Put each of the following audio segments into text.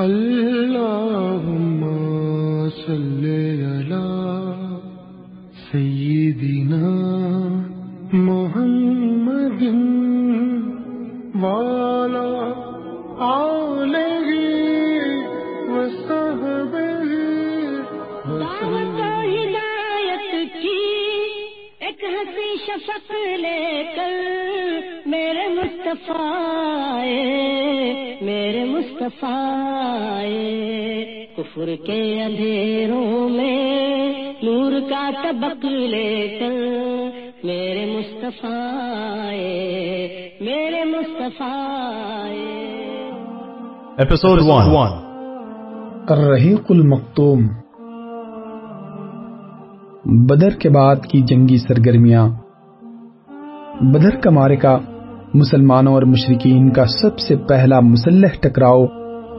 اللهم صل على سيدنا محمد وعلى آله وصحبه دعوت و ہدایت کی ایک ہنسی شفق لے کر میرے مصطفیٰ میرے مصطفیٰ۔ کفر کے اندھیروں میں نور کا طبق لے کر میرے مصطفیٰ میرے مصطفیٰ۔ Episode 1. الرحیق المختوم بدر کے بعد کی جنگی سرگرمیاں بدر کا مارکہ مسلمانوں اور مشرقین کا سب سے پہلا مسلح ٹکراؤ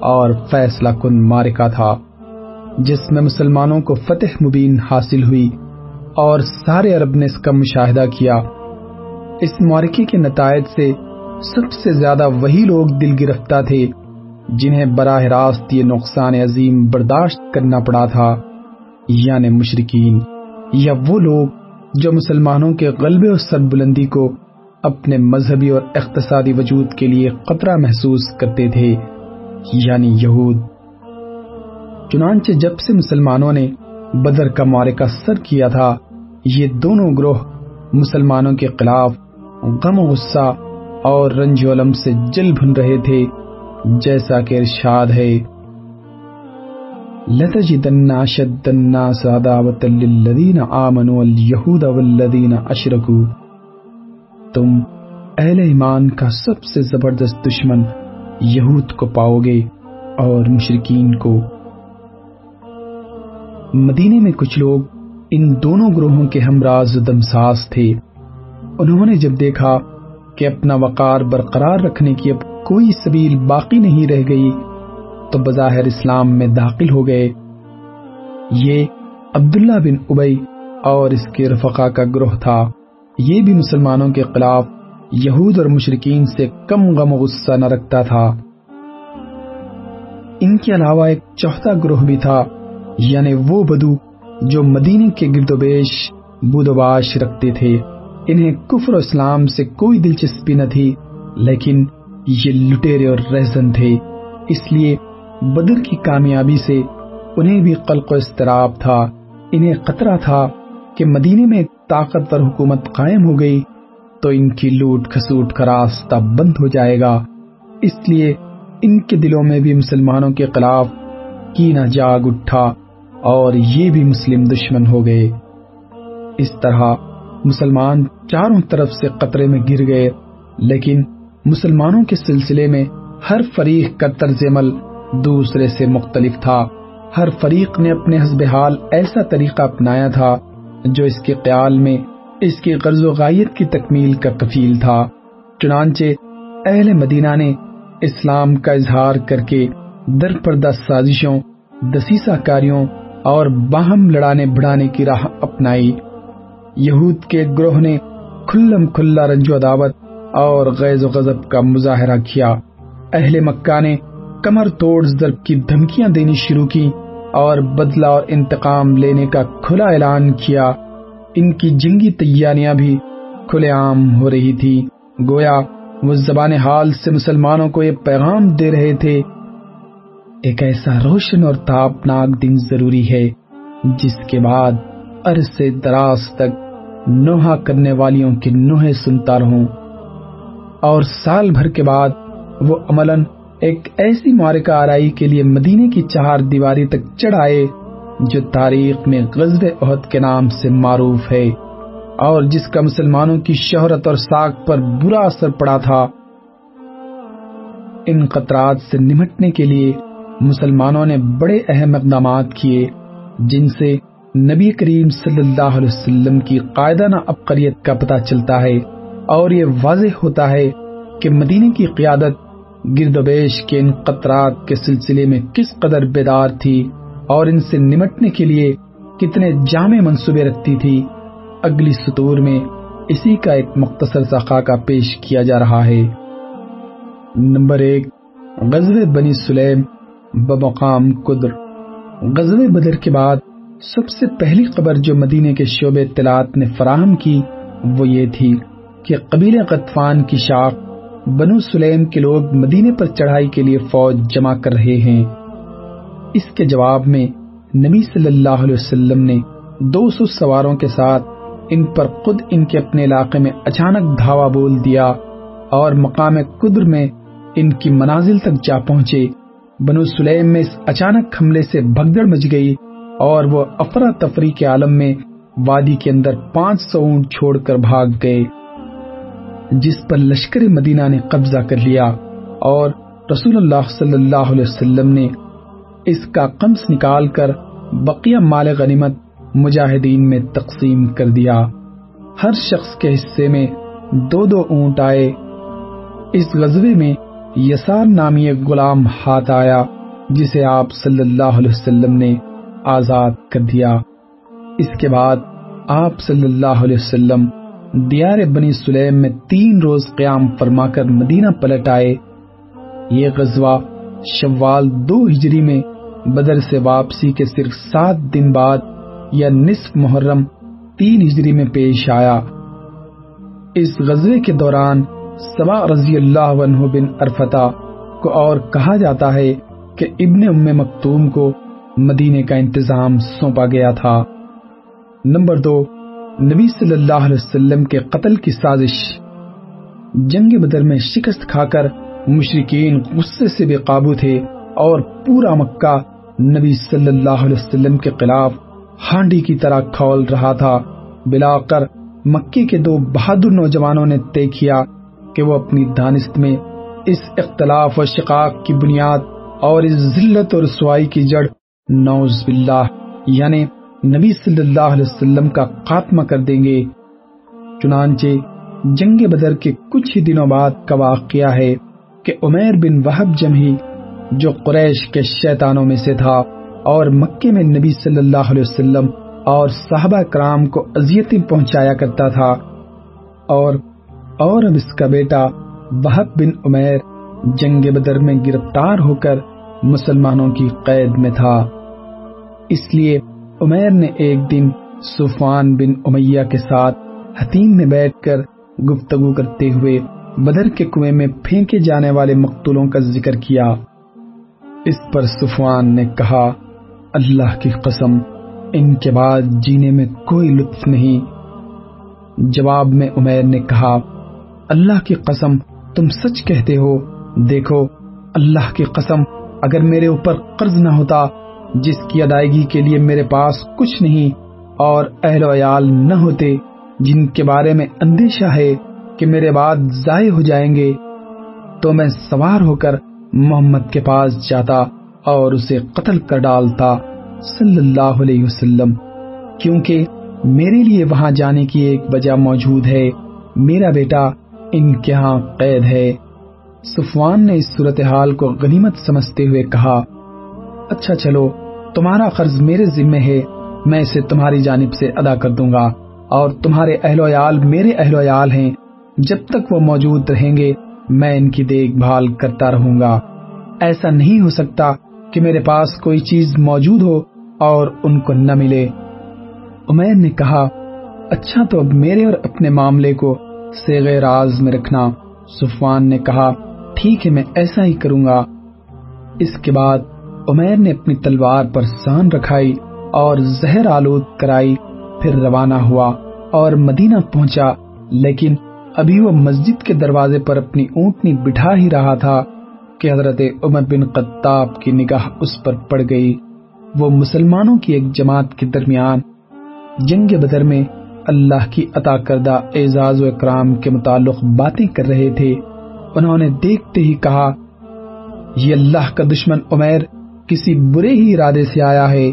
اور فیصلہ کن مارکہ تھا، جس میں مسلمانوں کو فتح مبین حاصل ہوئی اور سارے عرب نے اس کا مشاہدہ کیا۔ اس مارکے کے نتائج سے سب سے زیادہ وہی لوگ دل گرفتہ تھے، جنہیں براہ راست یہ نقصان عظیم برداشت کرنا پڑا تھا یعنی مشرقین یا وہ لوگ جو مسلمانوں کے غلبے اور سربلندی کو اپنے مذہبی اور اقتصادی وجود کے لیے خطرہ محسوس کرتے تھے یعنی یہود۔ چنانچہ جب سے مسلمانوں نے بدر کا مارکہ سر کیا تھا، یہ دونوں گروہ مسلمانوں کے خلاف غم و غصہ اور رنج و علم سے جل بھن رہے تھے، جیسا کہ ارشاد ہے۔ لَتَجِدَنَّ أَشَدَّ النَّاسِ لِلَّذِينَ آمَنُوا وَالْيَهُودَ وَالَّذِينَ أَشْرَكُوا تم اہل ایمان کا سب سے زبردست دشمن یہود کو پاؤ گے اور مشرقین کو۔ مدینے میں کچھ لوگ ان دونوں گروہوں کے ہمراز دمساز تھے۔ انہوں نے جب دیکھا کہ اپنا وقار برقرار رکھنے کی اب کوئی سبیل باقی نہیں رہ گئی، تو بظاہر اسلام میں داخل ہو گئے۔ یہ عبداللہ بن ابئی اور اس کے رفقا کا گروہ تھا۔ یہ بھی مسلمانوں کے خلاف یہود اور مشرقین سے کم غم و غصہ نہ رکھتا تھا۔ ان کے علاوہ ایک چوتھا گروہ بھی تھا یعنی وہ بدو جو مدینے کے گرد و بیش بود و باش رکھتے تھے۔ انہیں کفر و اسلام سے کوئی دلچسپی نہ تھی، لیکن یہ لٹیرے اور رہزن تھے۔ اس لیے بدر کی کامیابی سے انہیں بھی قلق و استراب تھا۔ انہیں خطرہ تھا کہ مدینے میں طاقتور حکومت قائم ہو گئی تو ان کی لوٹ کھسوٹ کا راستہ بند ہو جائے گا۔ اس لیے ان کے دلوں میں بھی مسلمانوں کے خلاف کینہ جاگ اٹھا اور یہ بھی مسلم دشمن ہو گئے۔ اس طرح مسلمان چاروں طرف سے قطرے میں گر گئے، لیکن مسلمانوں کے سلسلے میں ہر فریق کا طرز عمل دوسرے سے مختلف تھا۔ ہر فریق نے اپنے حسب حال ایسا طریقہ اپنایا تھا جو اس کے قیال میں اس کی غرض و غایت کی تکمیل کا کفیل تھا، چنانچہ اہل مدینہ نے اسلام کا اظہار کر کے در پردہ سازشوں، دسیسہ کاریوں اور باہم لڑانے بڑھانے کی راہ اپنائی۔ یہود کے گروہ نے کھلم کھلا رنج و عداوت اور غیظ و غضب کا مظاہرہ کیا۔ اہل مکہ نے کمر توڑ ضرب کی دھمکیاں دینی شروع کی۔ اور بدلہ اور انتقام لینے کا کھلا اعلان کیا۔ ان کی جنگی تیاریاں بھی کھلے عام ہو رہی تھی گویا وہ زبان حال سے مسلمانوں کو یہ پیغام دے رہے تھے۔ ایک ایسا روشن اور تاپناک دن ضروری ہے، جس کے بعد عرصے دراز تک نوحہ کرنے والیوں کی نوحے سنتا رہوں۔ اور سال بھر کے بعد وہ عملاً ایک ایسی مارکہ آرائی کے لیے مدینے کی چار دیواری تک چڑھ آئے جو تاریخ میں غزب عہد کے نام سے معروف ہے اور جس کا مسلمانوں کی شہرت اور ساکھ پر برا اثر پڑا تھا۔ ان خطرات سے نمٹنے کے لیے مسلمانوں نے بڑے اہم اقدامات کیے، جن سے نبی کریم صلی اللہ علیہ وسلم کی قائدانہ ابقریت کا پتہ چلتا ہے اور یہ واضح ہوتا ہے کہ مدینے کی قیادت گرد و بیش کے ان قطرات کے سلسلے میں کس قدر بیدار تھی اور ان سے نمٹنے کے لیے کتنے جامع منصوبے رکھتی تھی، اگلی سطور میں اسی کا ایک مختصر سا خاکہ پیش کیا جا رہا ہے۔ نمبر ایک غزل بنی سلیم بمقام قدر۔ غزوہ بدر کے بعد سب سے پہلی خبر جو مدینے کے شعب اطلاعات نے فراہم کی وہ یہ تھی کہ قبیل قطفان کی شاخ بنو سلیم کے لوگ مدینے پر چڑھائی کے لیے فوج جمع کر رہے ہیں۔ اس کے جواب میں نبی صلی اللہ علیہ وسلم نے دو سو سواروں کے ساتھ ان پر خود ان کے اپنے علاقے میں اچانک دھاوا بول دیا اور مقام قدر میں ان کی منازل تک جا پہنچے۔ بنو سلیم میں اس اچانک حملے سے بھگدڑ مچ گئی اور وہ افراتفری کے عالم میں وادی کے اندر پانچ سو اونٹ چھوڑ کر بھاگ گئے۔ جس پر لشکر مدینہ نے قبضہ کر لیا اور رسول اللہ صلی اللہ علیہ وسلم نے اس کا قمص نکال کر بقیہ مال غنیمت مجاہدین میں تقسیم کر دیا۔ ہر شخص کے حصے میں دو دو اونٹ آئے۔ اس غزوے میں یسار نامی ایک غلام ہاتھ آیا جسے آپ صلی اللہ علیہ وسلم نے آزاد کر دیا۔ اس کے بعد آپ صلی اللہ علیہ وسلم دیار بنی سلیم میں تین روز قیام فرما کر مدینہ پلٹ آئے۔ یہ غزوہ شوال دو ہجری میں بدر سے واپسی کے صرف سات دن بعد یا نصف محرم تین ہجری میں پیش آیا۔ اس غزوے کے دوران سبا رضی اللہ عنہ بن ارفتا کو اور کہا جاتا ہے کہ ابن ام مکتوم کو مدینے کا انتظام سونپا گیا تھا۔ نمبر دو نبی صلی اللہ علیہ وسلم کے قتل کی سازش جنگ بدر میں شکست کھا کر مشرقین غصے سے بے قابو تھے اور پورا مکہ نبی صلی اللہ علیہ وسلم کے خلاف ہانڈی کی طرح کھول رہا تھا۔ بلا کر مکے کے دو بہادر نوجوانوں نے طے کیا کہ وہ اپنی دانست میں اس اختلاف و شقاق کی بنیاد اور اس ذلت اور رسوائی کی جڑ نوز باللہ یعنی نبی صلی اللہ علیہ وسلم کا خاتمہ کر دیں گے۔ چنانچہ جنگ بدر کے کچھ ہی دنوں بعد کا واقعہ ہے کہ عمیر بن وحب جمہی، جو قریش کے شیطانوں میں سے تھا اور مکے میں نبی صلی اللہ علیہ وسلم اور صحابہ کرام کو اذیتیں پہنچایا کرتا تھا۔ اور اور اب اس کا بیٹا وحب بن عمیر جنگ بدر میں گرفتار ہو کر مسلمانوں کی قید میں تھا۔ اس لیے عمیر نے ایک دن سفان بن امیہ کے ساتھ حتیم میں بیٹھ کر گفتگو کرتے ہوئے بدر کے کنویں میں پھینکے جانے والے مقتولوں کا ذکر کیا۔ اس پر سفان نے کہا، اللہ کی قسم، ان کے بعد جینے میں کوئی لطف نہیں۔ جواب میں عمیر نے کہا، اللہ کی قسم، تم سچ کہتے ہو۔ دیکھو، اللہ کی قسم، اگر میرے اوپر قرض نہ ہوتا جس کی ادائیگی کے لیے میرے پاس کچھ نہیں اور اہل و عیال نہ ہوتے، جن کے بارے میں اندیشہ ہے کہ میرے بعد ضائع ہو جائیں گے، تو میں سوار ہو کر محمد کے پاس جاتا اور اسے قتل کر ڈالتا صلی اللہ علیہ وسلم، کیونکہ میرے لیے وہاں جانے کی ایک وجہ موجود ہے۔ میرا بیٹا ان کے ہاں قید ہے۔ سفوان نے اس صورتحال کو غنیمت سمجھتے ہوئے کہا اچھا چلو، تمہارا قرض میرے ذمے ہے، میں اسے تمہاری جانب سے ادا کر دوں گا۔ اور تمہارے اہل و عیال میرے اہل و عیال ہیں۔ جب تک وہ موجود رہیں گے، میں ان کی دیکھ بھال کرتا رہوں گا۔ ایسا نہیں ہو سکتا کہ میرے پاس کوئی چیز موجود ہو اور ان کو نہ ملے۔ عمیر نے کہا اچھا تو اب میرے اور اپنے معاملے کو سیغ راز میں رکھنا۔ سفوان نے کہا، ٹھیک ہے، میں ایسا ہی کروں گا۔ اس کے بعد عمیر نے اپنی تلوار پر سان رکھائی اور زہر آلود کرائی، پھر روانہ ہوا اور مدینہ پہنچا، لیکن ابھی وہ مسجد کے دروازے پر اپنی اونٹنی بٹھا ہی رہا تھا کہ حضرت عمر بن قطاب کی نگاہ اس پر پڑ گئی۔ وہ مسلمانوں کی ایک جماعت کے درمیان جنگ بدر میں اللہ کی عطا کردہ اعزاز و اکرام کے متعلق باتیں کر رہے تھے۔ انہوں نے دیکھتے ہی کہا، یہ اللہ کا دشمن عمیر کسی برے ہی ارادے سے آیا ہے۔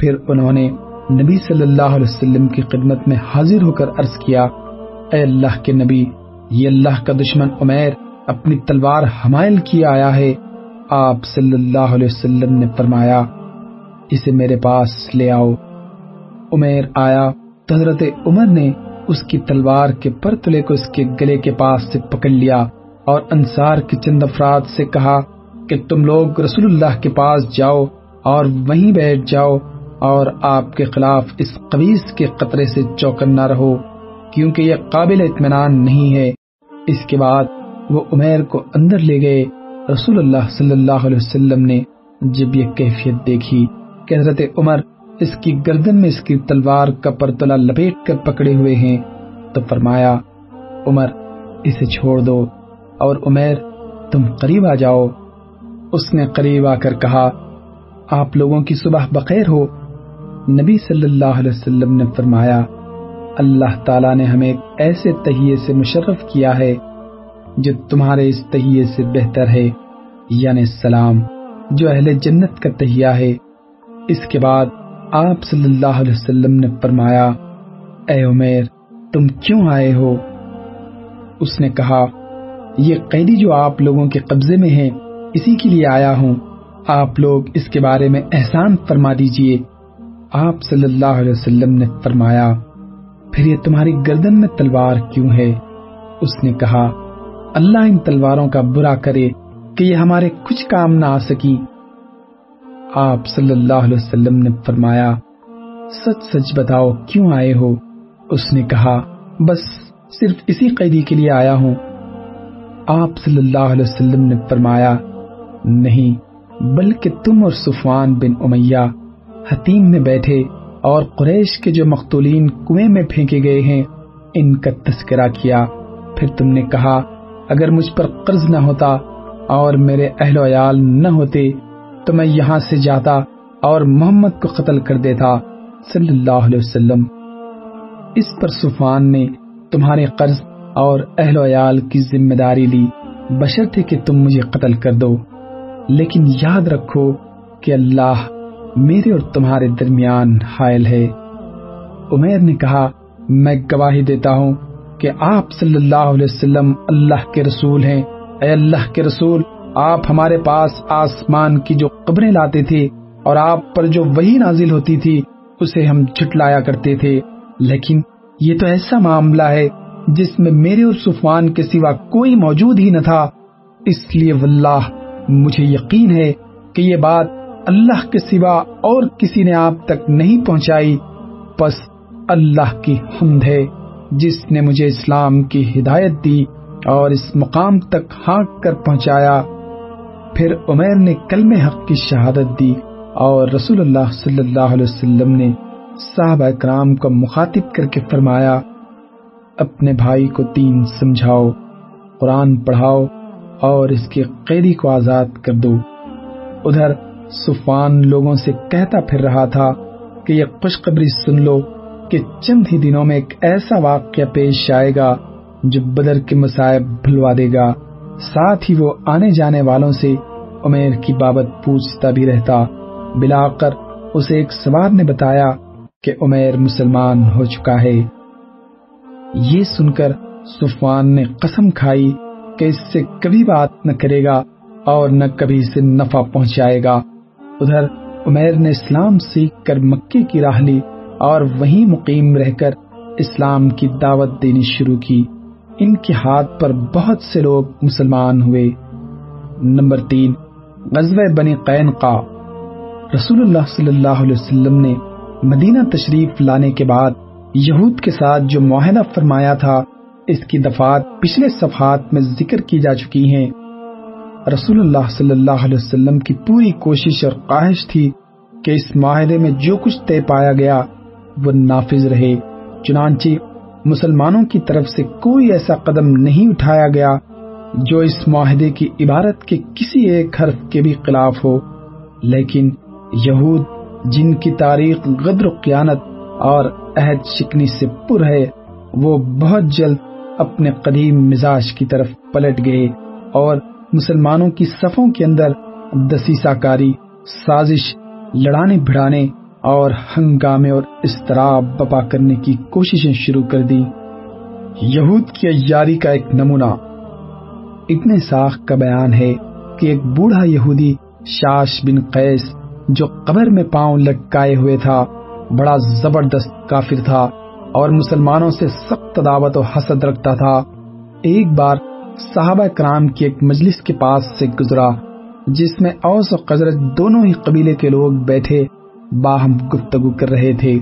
پھر انہوں نے نبی صلی اللہ علیہ وسلم کی خدمت میں حاضر ہو کر عرض کیا، اے اللہ کے نبی، یہ اللہ کا دشمن عمیر اپنی تلوار حمائل کی آیا ہے۔ آپ صلی اللہ علیہ وسلم نے فرمایا، اسے میرے پاس لے آؤ۔ عمیر آیا، تو حضرت عمر نے اس کی تلوار کے پرتلے کو اس کے گلے کے پاس سے پکڑ لیا اور انصار کے چند افراد سے کہا کہ تم لوگ رسول اللہ کے پاس جاؤ اور وہیں بیٹھ جاؤ اور آپ کے خلاف اس قویس کے قطرے سے چوکن نہ رہو، کیونکہ یہ قابل اطمینان نہیں ہے۔ اس کے بعد وہ عمیر کو اندر لے گئے۔ رسول اللہ صلی اللہ علیہ وسلم نے جب یہ کیفیت دیکھی کہ حضرت عمر اس کی گردن میں اس کی تلوار کا پرتلا لپیٹ کر پکڑے ہوئے ہیں، تو فرمایا، عمر، اسے چھوڑ دو اور عمیر، تم قریب آ جاؤ۔ اس نے قریب آ کر کہا، آپ لوگوں کی صبح بخیر ہو۔ نبی صلی اللہ علیہ وسلم نے فرمایا، اللہ تعالیٰ نے ہمیں ایک ایسے تہیے سے مشرف کیا ہے جو تمہارے اس تہیے سے بہتر ہے یعنی سلام، جو اہل جنت کا تہیا ہے۔ اس کے بعد آپ صلی اللہ علیہ وسلم نے فرمایا، اے عمیر، تم کیوں آئے ہو؟ اس نے کہا، یہ قیدی جو آپ لوگوں کے قبضے میں ہے اسی کے لیے آیا ہوں۔ آپ لوگ اس کے بارے میں احسان فرما دیجیے۔ آپ صلی اللہ علیہ وسلم نے فرمایا، پھر یہ تمہاری گردن میں تلوار کیوں ہے؟ اس نے کہا، اللہ ان تلواروں کا برا کرے کہ یہ ہمارے کچھ کام نہ آ سکی آپ صلی اللہ علیہ وسلم نے فرمایا، سچ سچ بتاؤ، کیوں آئے ہو؟ اس نے کہا، بس صرف اسی قیدی کے لیے آیا ہوں۔ آپ صلی اللہ علیہ وسلم نے فرمایا نہیں، بلکہ تم اور سفان بن امیہ حتیم میں بیٹھے اور قریش کے جو مقتولین کنویں میں پھینکے گئے ہیں، ان کا تذکرہ کیا۔ پھر تم نے کہا، اگر مجھ پر قرض نہ ہوتا اور میرے اہل ویال نہ ہوتے، تو میں یہاں سے جاتا اور محمد کو قتل کر دیتا، صلی اللہ علیہ وسلم۔ اس پر سفان نے تمہارے قرض اور اہل ویال کی ذمہ داری لی۔ بشرطے کہ تم مجھے قتل کر دو۔ لیکن یاد رکھو کہ اللہ میرے اور تمہارے درمیان حائل ہے۔ عمیر نے کہا، میں گواہی دیتا ہوں کہ آپ صلی اللہ علیہ وسلم اللہ کے رسول ہیں۔ اے اللہ کے رسول، آپ ہمارے پاس آسمان کی جو قبریں لاتے تھے اور آپ پر جو وہی نازل ہوتی تھی، اسے ہم جھٹلایا کرتے تھے۔ لیکن یہ تو ایسا معاملہ ہے جس میں میرے اور سفان کے سوا کوئی موجود ہی نہ تھا۔ اس لیے واللہ مجھے یقین ہے کہ یہ بات اللہ کے سوا اور کسی نے آپ تک نہیں پہنچائی۔ بس اللہ کی حمد ہے، جس نے مجھے اسلام کی ہدایت دی اور اس مقام تک ہانک کر پہنچایا۔ پھر عمیر نے کلم حق کی شہادت دی اور رسول اللہ صلی اللہ علیہ وسلم نے صحابہ اکرام کو مخاطب کر کے فرمایا، اپنے بھائی کو تین سمجھاؤ، قرآن پڑھاؤ اور اس کے قیدی کو آزاد کر دو۔ ادھر سفان لوگوں سے کہتا پھر رہا تھا کہ یہ خوشخبری سن لو کہ چند ہی دنوں میں ایک ایسا واقعہ پیش آئے گا جو بدر کے مسائب بھلوا دے گا۔ ساتھ ہی وہ آنے جانے والوں سے عمیر کی بابت پوچھتا بھی رہتا۔ بلا کر اسے ایک سوار نے بتایا کہ عمیر مسلمان ہو چکا ہے۔ یہ سن کر سفان نے قسم کھائی کہ اس سے کبھی بات نہ کرے گا اور نہ کبھی سے نفع پہنچائے گا۔ ادھر عمیر نے اسلام سیکھ کر مکے کی راہ لی اور وہیں مقیم رہ کر اسلام کی دعوت دینی شروع کی۔ ان کے ہاتھ پر بہت سے لوگ مسلمان ہوئے۔ نمبر تین، غزوہ بنی قین کا رسول اللہ صلی اللہ علیہ وسلم نے مدینہ تشریف لانے کے بعد یہود کے ساتھ جو معاہدہ فرمایا تھا اس کی دفعات پچھلے صفحات میں ذکر کی جا چکی ہیں۔ رسول اللہ صلی اللہ علیہ وسلم کی پوری کوشش اور خواہش تھی کہ اس معاہدے میں جو کچھ طے پایا گیا وہ نافذ رہے۔ چنانچہ مسلمانوں کی طرف سے کوئی ایسا قدم نہیں اٹھایا گیا جو اس معاہدے کی عبارت کے کسی ایک حرف کے بھی خلاف ہو۔ لیکن یہود جن کی تاریخ غدر و قیانت اور عہد شکنی سے پر ہے، وہ بہت جلد اپنے قدیم مزاج کی طرف پلٹ گئے اور مسلمانوں کی صفوں کے اندر دسیسا کاری، سازش، لڑانے بھڑانے اور ہنگامے اور استراب بپا کرنے کی کوششیں شروع کر دی یہود کی ایاری کا ایک نمونہ۔ ابن ساخ کا بیان ہے کہ ایک بوڑھا یہودی شاش بن قیس جو قبر میں پاؤں لٹکائے ہوئے تھا، بڑا زبردست کافر تھا۔ اور مسلمانوں سے سخت دعوت و حسد رکھتا تھا۔ ایک بار صحابہ کرام کی ایک مجلس کے پاس سے گزرا، جس میں اوس و قزرت دونوں ہی قبیلے کے لوگ بیٹھے، باہم گفتگو کر رہے تھے۔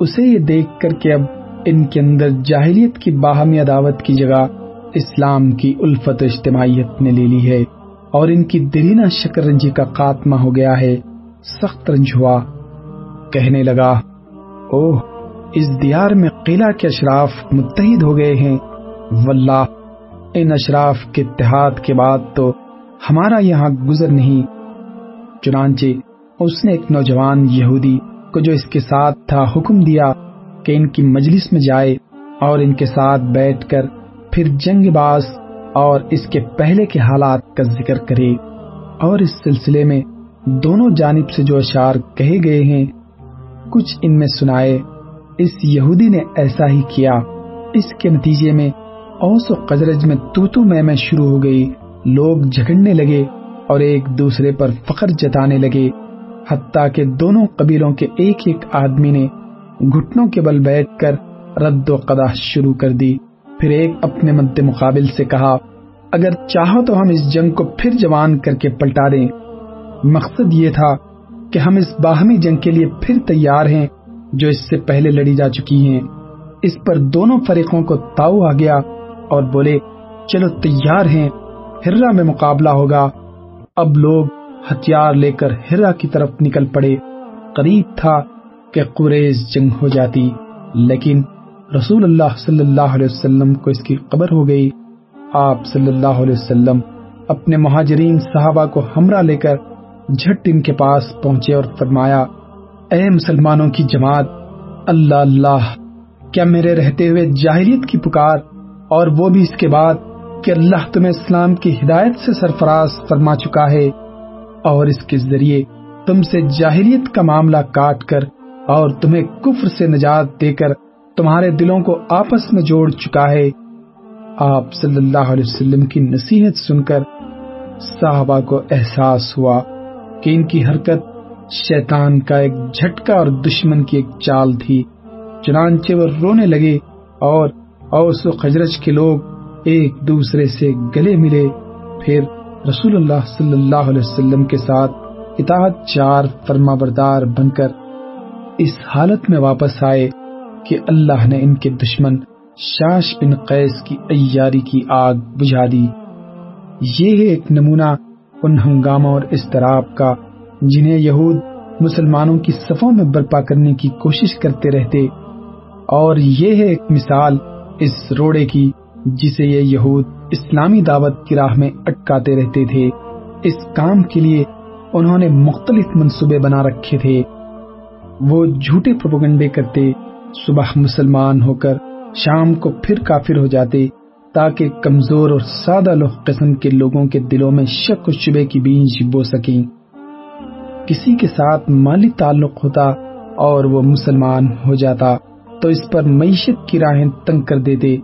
اسے یہ دیکھ کر کہ اب ان کے اندر جاہلیت کی باہمی عداوت کی جگہ اسلام کی الفت و اجتماعیت نے لے لی ہے اور ان کی درینہ شکر رنجی کا خاتمہ ہو گیا ہے، سخت رنج ہوا۔ کہنے لگا، اوہ! اس دیار میں قلعہ کے اشراف متحد ہو گئے ہیں۔ واللہ، ان اشراف کے اتحاد کے بعد تو ہمارا یہاں گزر نہیں۔ چنانچہ اس نے ایک نوجوان یہودی کو جو اس کے ساتھ تھا حکم دیا کہ ان کی مجلس میں جائے اور ان کے ساتھ بیٹھ کر پھر جنگ باز اور اس کے پہلے کے حالات کا ذکر کرے۔ اور اس سلسلے میں دونوں جانب سے جو اشعار کہے گئے ہیں، کچھ ان میں سنائے۔ اس یہودی نے ایسا ہی کیا۔ اس کے نتیجے میں اوس و قزرج میں تو تو میں میں شروع ہو گئی۔ لوگ جھگڑنے لگے اور ایک دوسرے پر فخر جتانے لگے۔ حتیٰ کہ دونوں قبیلوں کے ایک ایک آدمی نے گھٹنوں کے بل بیٹھ کر رد و قدا شروع کر دی۔ پھر ایک اپنے مد مقابل سے کہا، اگر چاہو تو ہم اس جنگ کو پھر جوان کر کے پلٹا دیں۔ مقصد یہ تھا کہ ہم اس باہمی جنگ کے لیے پھر تیار ہیں۔ جو اس سے پہلے لڑی جا چکی ہیں، اس پر دونوں فریقوں کو تاؤ آ گیا اور بولے، چلو تیار ہیں، ہررا میں مقابلہ ہوگا۔ اب لوگ ہتھیار لے کر ہررا کی طرف نکل پڑے۔ قریب تھا کہ قریض جنگ ہو جاتی، لیکن رسول اللہ صلی اللہ علیہ وسلم کو اس کی خبر ہو گئی۔ آپ صلی اللہ علیہ وسلم اپنے مہاجرین صحابہ کو ہمراہ لے کر جھٹ ان کے پاس پہنچے اور فرمایا اے مسلمانوں کی جماعت، اللہ اللہ، کیا میرے رہتے ہوئے جاہلیت کی پکار اور وہ بھی اس کے بعد کہ اللہ تمہیں اسلام کی ہدایت سے سرفراز فرما چکا ہے اور اس کے ذریعے تم سے جاہلیت کا معاملہ کاٹ کر اور تمہیں کفر سے نجات دے کر تمہارے دلوں کو آپس میں جوڑ چکا ہے۔ آپ صلی اللہ علیہ وسلم کی نصیحت سن کر صحابہ کو احساس ہوا کہ ان کی حرکت شیطان کا ایک جھٹکا اور دشمن کی ایک چال تھی۔ چنانچہ وہ رونے لگے اور اوس و خجرج کے لوگ ایک دوسرے سے گلے ملے۔ پھر رسول اللہ صلی اللہ علیہ وسلم کے ساتھ اطاعت چار فرما بردار بن کر اس حالت میں واپس آئے کہ اللہ نے ان کے دشمن شاش بن قیس کی ایاری کی آگ بجھا دی۔ یہ ہے ایک نمونہ ان ہنگاموں اور اضطراب کا جنہیں یہود مسلمانوں کی صفوں میں برپا کرنے کی کوشش کرتے رہتے۔ اور یہ ہے ایک مثال اس روڑے کی، جسے یہ یہود اسلامی دعوت کی راہ میں اٹکاتے رہتے تھے۔ اس کام کے لیے انہوں نے مختلف منصوبے بنا رکھے تھے۔ وہ جھوٹے پروپگنڈے کرتے، صبح مسلمان ہو کر شام کو پھر کافر ہو جاتے، تاکہ کمزور اور سادہ لوگ قسم کے لوگوں کے دلوں میں شک و شبے کی بیج بو سکیں۔ کسی کے ساتھ مالی تعلق ہوتا اور وہ مسلمان ہو جاتا، تو اس پر معیشت کی راہیں تنگ کر دیتے۔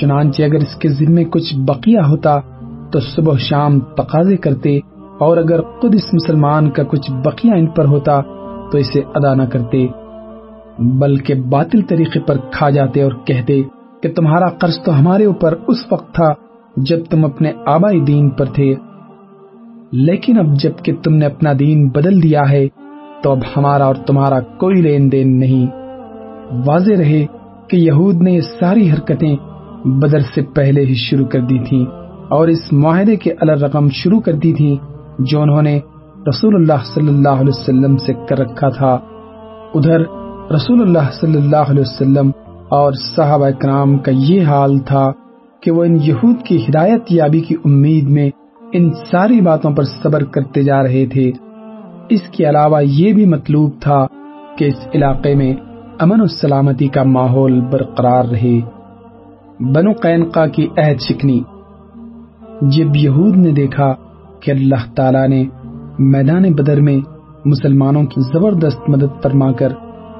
چنانچہ اگر اس کے ذمے کچھ بقیہ ہوتا، تو صبح و شام تقاضے کرتے، اور اگر خود اس مسلمان کا کچھ بقیہ ان پر ہوتا، تو اسے ادا نہ کرتے۔ بلکہ باطل طریقے پر کھا جاتے اور کہتے کہ تمہارا قرض تو ہمارے اوپر اس وقت تھا جب تم اپنے آبائی دین پر تھے۔ لیکن اب جبکہ تم نے اپنا دین بدل دیا ہے، تو اب ہمارا اور تمہارا کوئی لین دین نہیں۔ واضح رہے کہ یہود نے یہ ساری حرکتیں بدر سے پہلے ہی شروع کر دی تھی اور اس معاہدے کے رقم شروع کر دی تھی جو انہوں نے رسول اللہ صلی اللہ علیہ وسلم سے کر رکھا تھا۔ ادھر رسول اللہ صلی اللہ علیہ وسلم اور صحابہ کرام کا یہ حال تھا کہ وہ ان یہود کی ہدایت یابی کی امید میں ان ساری باتوں پر صبر کرتے جا رہے تھے۔ اس کے علاوہ یہ بھی مطلوب تھا کہ اس علاقے میں امن و سلامتی کا ماحول برقرار رہے۔ بنو قینقا کی عہد شکنی۔ جب یہود نے دیکھا کہ اللہ تعالی نے میدان بدر میں مسلمانوں کی زبردست مدد فرما کر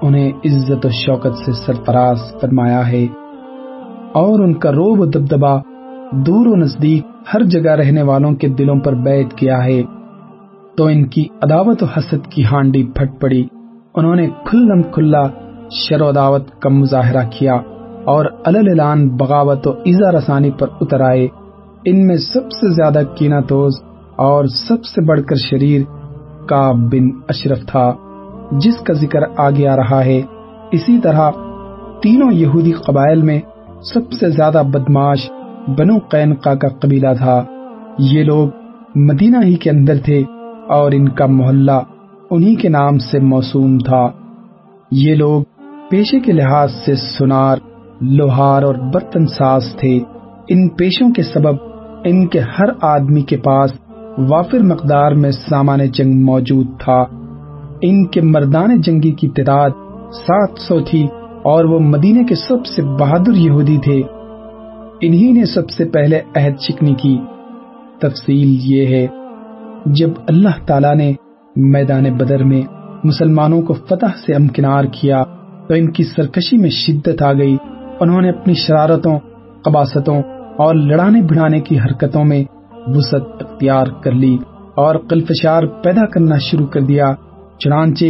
انہیں عزت و شوکت سے سرفراز فرمایا ہے اور ان کا روب و دبدبا دور و نزدیک ہر جگہ رہنے والوں کے دلوں پر بیٹھ گیا ہے۔ تو ان کی عداوت و حسد کی ہانڈی پھٹ پڑی۔ انہوں نے کھلم کھلا شر و دعوت کا مظاہرہ کیا اور اعلان بغاوت و ایزا رسانی پر اتر آئے۔ ان میں سب سے زیادہ کینا توز اور سب سے بڑھ کر شریر کا بن اشرف تھا، جس کا ذکر آگے آ رہا ہے۔ اسی طرح تینوں یہودی قبائل میں سب سے زیادہ بدماش بنو قینقا کا قبیلہ تھا۔ یہ لوگ مدینہ ہی کے اندر تھے اور ان کا محلہ انہی کے نام سے موسوم تھا۔ یہ لوگ پیشے کے لحاظ سے سنار لوہار اور برتن ساز تھے۔ ان پیشوں کے سبب ان کے ہر آدمی کے پاس وافر مقدار میں سامان جنگ موجود تھا۔ ان کے مردان جنگی کی تعداد سات سو تھی اور وہ مدینے کے سب سے بہادر یہودی تھے۔ انہی نے سب سے پہلے عہد چکنی کی تفصیل یہ ہے، جب اللہ تعالی نے میدان بدر میں مسلمانوں کو فتح سے امکنار کیا تو ان کی سرکشی میں شدت آ گئی۔ انہوں نے اپنی شرارتوں، قباستوں اور لڑانے بڑھانے کی حرکتوں میں وسعت اختیار کر لی اور قلفشار پیدا کرنا شروع کر دیا۔ چنانچہ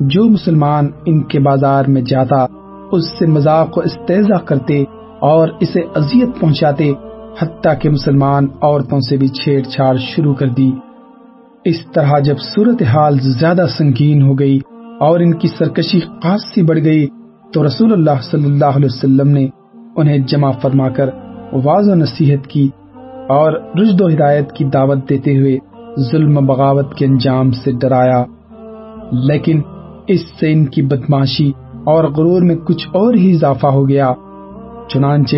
جو مسلمان ان کے بازار میں جاتا، اس سے مذاق و استحضا کرتے اور اسے اذیت پہنچاتے، حتیٰ کہ مسلمان عورتوں سے بھی چھیڑ چھاڑ شروع کر دی۔ اس طرح جب صورتحال زیادہ سنگین ہو گئی اور ان کی سرکشی خاصی بڑھ گئی، تو رسول اللہ صلی اللہ علیہ وسلم نے انہیں جمع فرما کر واضح نصیحت کی اور رشد و ہدایت کی دعوت دیتے ہوئے ظلم بغاوت کے انجام سے ڈرایا۔ لیکن اس سے ان کی بدماشی اور غرور میں کچھ اور ہی اضافہ ہو گیا۔ چنانچہ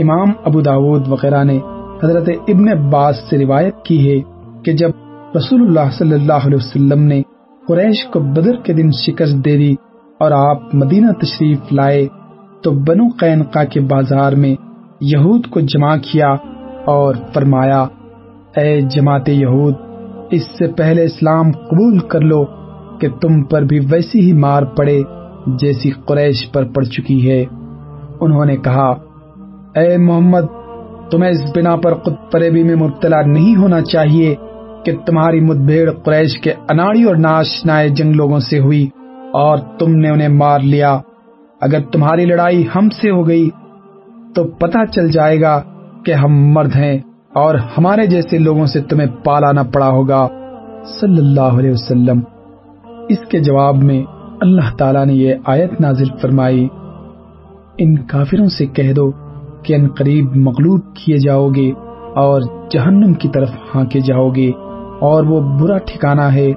امام ابو داود وغیرہ نے حضرت ابن عباس سے روایت کی ہے کہ جب رسول اللہ صلی اللہ علیہ وسلم نے قریش کو بدر کے دن شکست دے دی اور آپ مدینہ تشریف لائے تو بنو قینقا کے بازار میں یہود کو جمع کیا اور فرمایا، اے جماعت یہود، اس سے پہلے اسلام قبول کر لو کہ تم پر بھی ویسی ہی مار پڑے جیسی قریش پر پڑ چکی ہے۔ انہوں نے کہا، اے محمد، تمہیں اس بنا پر خود فریبی میں مبتلا نہیں ہونا چاہیے کہ تمہاری مدبھیڑ قریش کے اناڑی اور ناش نائے جنگ لوگوں سے ہوئی اور تم نے انہیں مار لیا۔ اگر تمہاری لڑائی ہم سے ہو گئی تو پتہ چل جائے گا کہ ہم مرد ہیں اور ہمارے جیسے لوگوں سے تمہیں پالانا پڑا ہوگا۔ صلی اللہ علیہ وسلم۔ اس کے جواب میں اللہ تعالیٰ نے یہ آیت نازل فرمائی۔ ان کافروں سے کہہ دو کہ ان قریب مغلوب کیے جاؤ گے اور جہنم کی طرف ہانکے جاؤ گے اور وہ برا ٹھکانہ ہے۔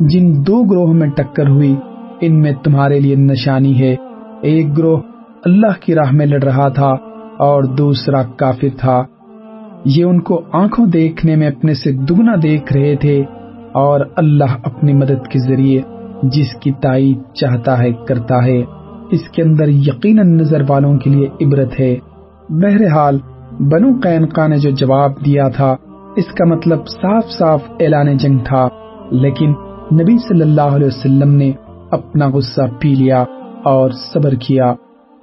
جن دو گروہ میں ٹکر ہوئی، ان میں تمہارے لیے نشانی ہے۔ ایک گروہ اللہ کی راہ میں لڑ رہا تھا اور دوسرا کافر تھا۔ یہ ان کو آنکھوں دیکھنے میں اپنے سے دگنا دیکھ رہے تھے اور اللہ اپنی مدد کے ذریعے جس کی تائید چاہتا ہے، کرتا ہے۔ اس کے اندر یقیناً نظر والوں کے لیے عبرت ہے۔ بہرحال، بنو قینقا نے جو جواب دیا تھا، اس کا مطلب صاف صاف اعلان جنگ تھا، لیکن نبی صلی اللہ علیہ وسلم نے اپنا غصہ پی لیا اور صبر کیا۔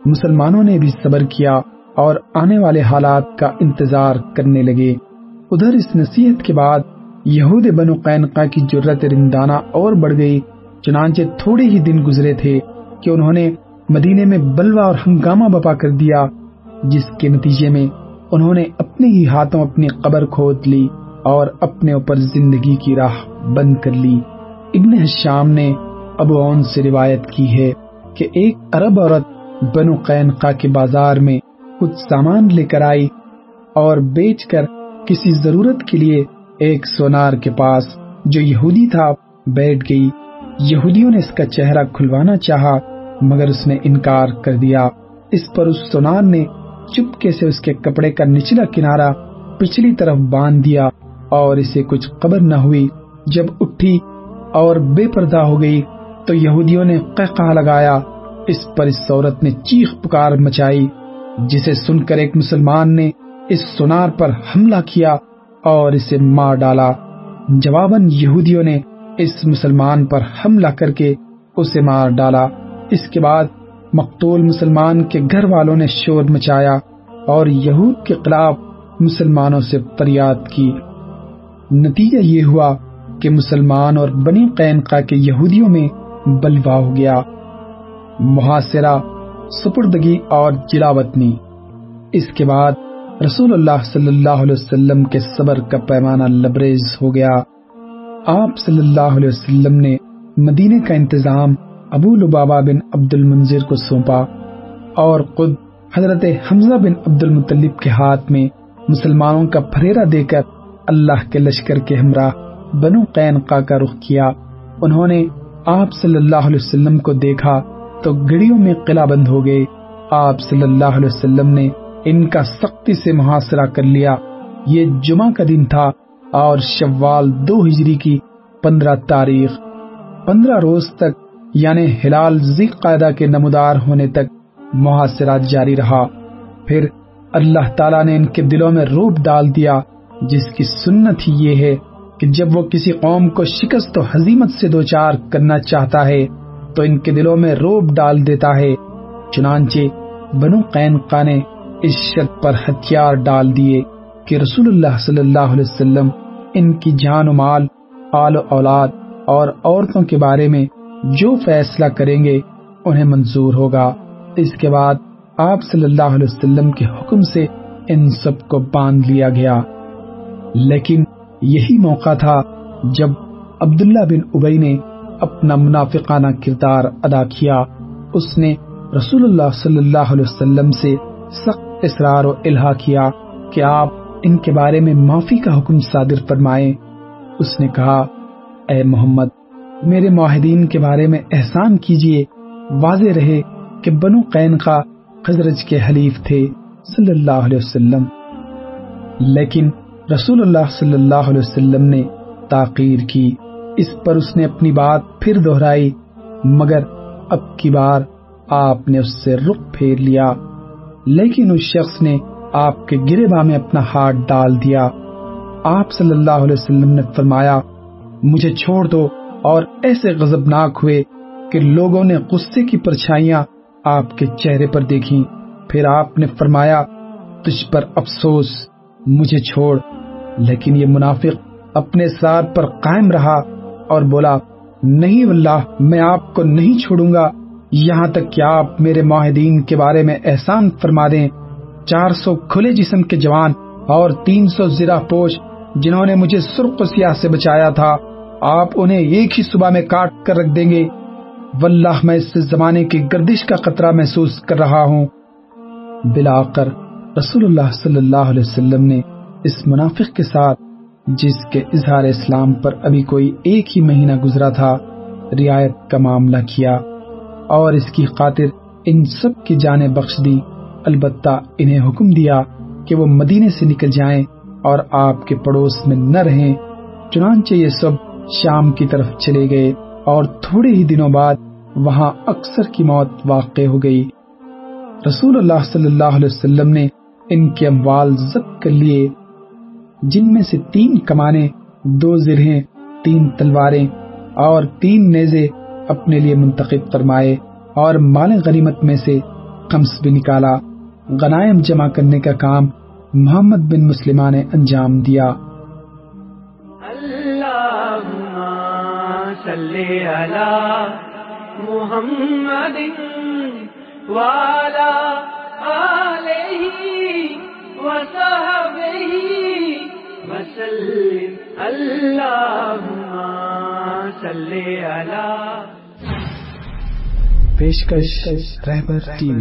مسلمانوں نے بھی صبر کیا اور آنے والے حالات کا انتظار کرنے لگے۔ ادھر اس نصیحت کے بعد یہود بنو قینقا کی جرت رندانہ اور بڑھ گئی، چنانچہ تھوڑے ہی دن گزرے تھے کہ انہوں نے مدینے میں بلوا اور ہنگامہ بپا کر دیا، جس کے نتیجے میں انہوں نے اپنے ہی ہاتھوں اپنی قبر کھود لی اور اپنے اوپر زندگی کی راہ بند کر لی۔ ابن حشام نے ابو اون سے روایت کی ہے کہ ایک عرب عورت بنو قینقا کے بازار میں کچھ سامان لے کر آئی اور بیچ کر کسی ضرورت کے لیے ایک سونار کے پاس جو یہودی تھا بیٹھ گئی۔ یہودیوں نے اس کا چہرہ کھلوانا چاہا مگر اس نے انکار کر دیا۔ اس پر اس سونار نے چپکے سے اس کے کپڑے کا نچلا کنارا پچھلی طرف باندھ دیا اور اسے کچھ قبر نہ ہوئی۔ جب اٹھی اور بے پردہ ہو گئی تو یہودیوں نے قہقہ لگایا۔ اس پر اس عورت نے چیخ پکار مچائی، جسے سن کر ایک مسلمان نے اس سونار پر حملہ کیا اور اسے مار ڈالا۔ جواباً یہودیوں نے اس مسلمان پر حملہ کر کے اسے مار ڈالا۔ اس کے بعد مقتول مسلمان کے گھر والوں نے شور مچایا اور یہود کے خلاف مسلمانوں سے فریاد کی۔ نتیجہ یہ ہوا کہ مسلمان اور بنی قینقا کے یہودیوں میں بلوا ہو گیا۔ محاصرہ، سپردگی اور جلاوطنی اس کے بعد رسول اللہ صلی اللہ علیہ وسلم کے صبر کا پیمانہ لبریز ہو گیا۔ آپ صلی اللہ علیہ وسلم نے مدینے کا انتظام ابو لبابا بن عبد المنظر کو سونپا اور خود حضرت حمزہ بن عبد المطلب کے ہاتھ میں مسلمانوں کا پھریرا دے کر اللہ کے لشکر کے ہمراہ بنو قینقا کا رخ کیا۔ انہوں نے آپ صلی اللہ علیہ وسلم کو دیکھا تو گڑیوں میں قلعہ بند ہو گئے۔ آپ صلی اللہ علیہ وسلم نے ان کا سختی سے محاصرہ کر لیا۔ یہ جمعہ کا دن تھا اور شوال دو ہجری کی پندرہ تاریخ، پندرہ روز تک یعنی ہلال ذیق قاعدہ کے نمودار ہونے تک محاصرہ جاری رہا۔ پھر اللہ تعالیٰ نے ان کے دلوں میں روپ ڈال دیا، جس کی سنت ہی یہ ہے کہ جب وہ کسی قوم کو شکست و حزیمت سے دوچار کرنا چاہتا ہے، تو ان کے دلوں میں روب ڈال دیتا ہے۔ چنانچہ بنو قینقا نے اس شرط پر ہتھیار ڈال دیے کہ رسول اللہ صلی اللہ علیہ وسلم ان کی جان و مال، آل و اولاد اور عورتوں کے بارے میں جو فیصلہ کریں گے، انہیں منظور ہوگا۔ اس کے بعد آپ صلی اللہ علیہ وسلم کے حکم سے ان سب کو باندھ لیا گیا۔ لیکن یہی موقع تھا جب عبداللہ بن ابئی نے اپنا منافقانہ کردار ادا کیا۔ اس نے رسول اللہ صلی اللہ علیہ وسلم سے سخت اصرار و الہا کیا کہ آپ ان کے بارے میں معافی کا حکم صادر فرمائیں۔ اس نے کہا، اے محمد میرے معاہدین کے بارے میں احسان کیجیے، واضح رہے کہ بنو قینقا خزرج کے حلیف تھے صلی اللہ علیہ وسلم۔ لیکن رسول اللہ صلی اللہ علیہ وسلم نے تاخیر کی۔ اس پر اس نے اپنی بات پھر دہرائی، مگر اب کی بار آپ نے اس سے رخ پھیر لیا۔ لیکن اس شخص نے آپ کے گرے با میں اپنا ہاتھ ڈال دیا۔ آپ صلی اللہ علیہ وسلم نے فرمایا، مجھے چھوڑ دو اور ایسے غضبناک ہوئے کہ لوگوں نے غصے کی پرچھائیاں آپ کے چہرے پر دیکھی پھر آپ نے فرمایا، تجھ پر افسوس، مجھے چھوڑ۔ لیکن یہ منافق اپنے ساتھ پر قائم رہا اور بولا، نہیں واللہ، میں آپ کو نہیں چھوڑوں گا۔ یہاں تک کہ آپ میرے معاہدین کے بارے میں احسان فرما دیں۔ چار سو کھلے جسم کے جوان اور تین سو زرہ پوش جنہوں نے مجھے سرخ سیاہ سے بچایا تھا۔ آپ انہیں ایک ہی صبح میں کاٹ کر رکھ دیں گے۔ واللہ میں اس زمانے کی گردش کا خطرہ محسوس کر رہا ہوں۔ بلا کر رسول اللہ صلی اللہ علیہ وسلم نے اس منافق کے ساتھ، جس کے اظہار اسلام پر ابھی کوئی ایک ہی مہینہ گزرا تھا، رعایت کا معاملہ کیا۔ اور اس کی خاطر ان سب کی جانیں بخش دی۔ البتہ انہیں حکم دیا کہ وہ مدینے سے نکل جائیں اور آپ کے پڑوس میں نہ رہیں۔ چنانچہ یہ سب شام کی طرف چلے گئے اور تھوڑے ہی دنوں بعد وہاں اکثر کی موت واقع ہو گئی۔ رسول اللہ صلی اللہ علیہ وسلم نے ان کے اموال ضبط کر لیے، جن میں سے تین کمانے، دو زرہیں، تین تلواریں اور تین نیزے اپنے لیے منتخب فرمائے اور مال غنیمت میں سے خمس بھی نکالا۔ غنائم جمع کرنے کا کام محمد بن مسلمہ نے انجام دیا۔ صلی علی محمد والا علیہ وصحبہ وسلم. اللہم صلی علی پیشکش رہبر ٹیم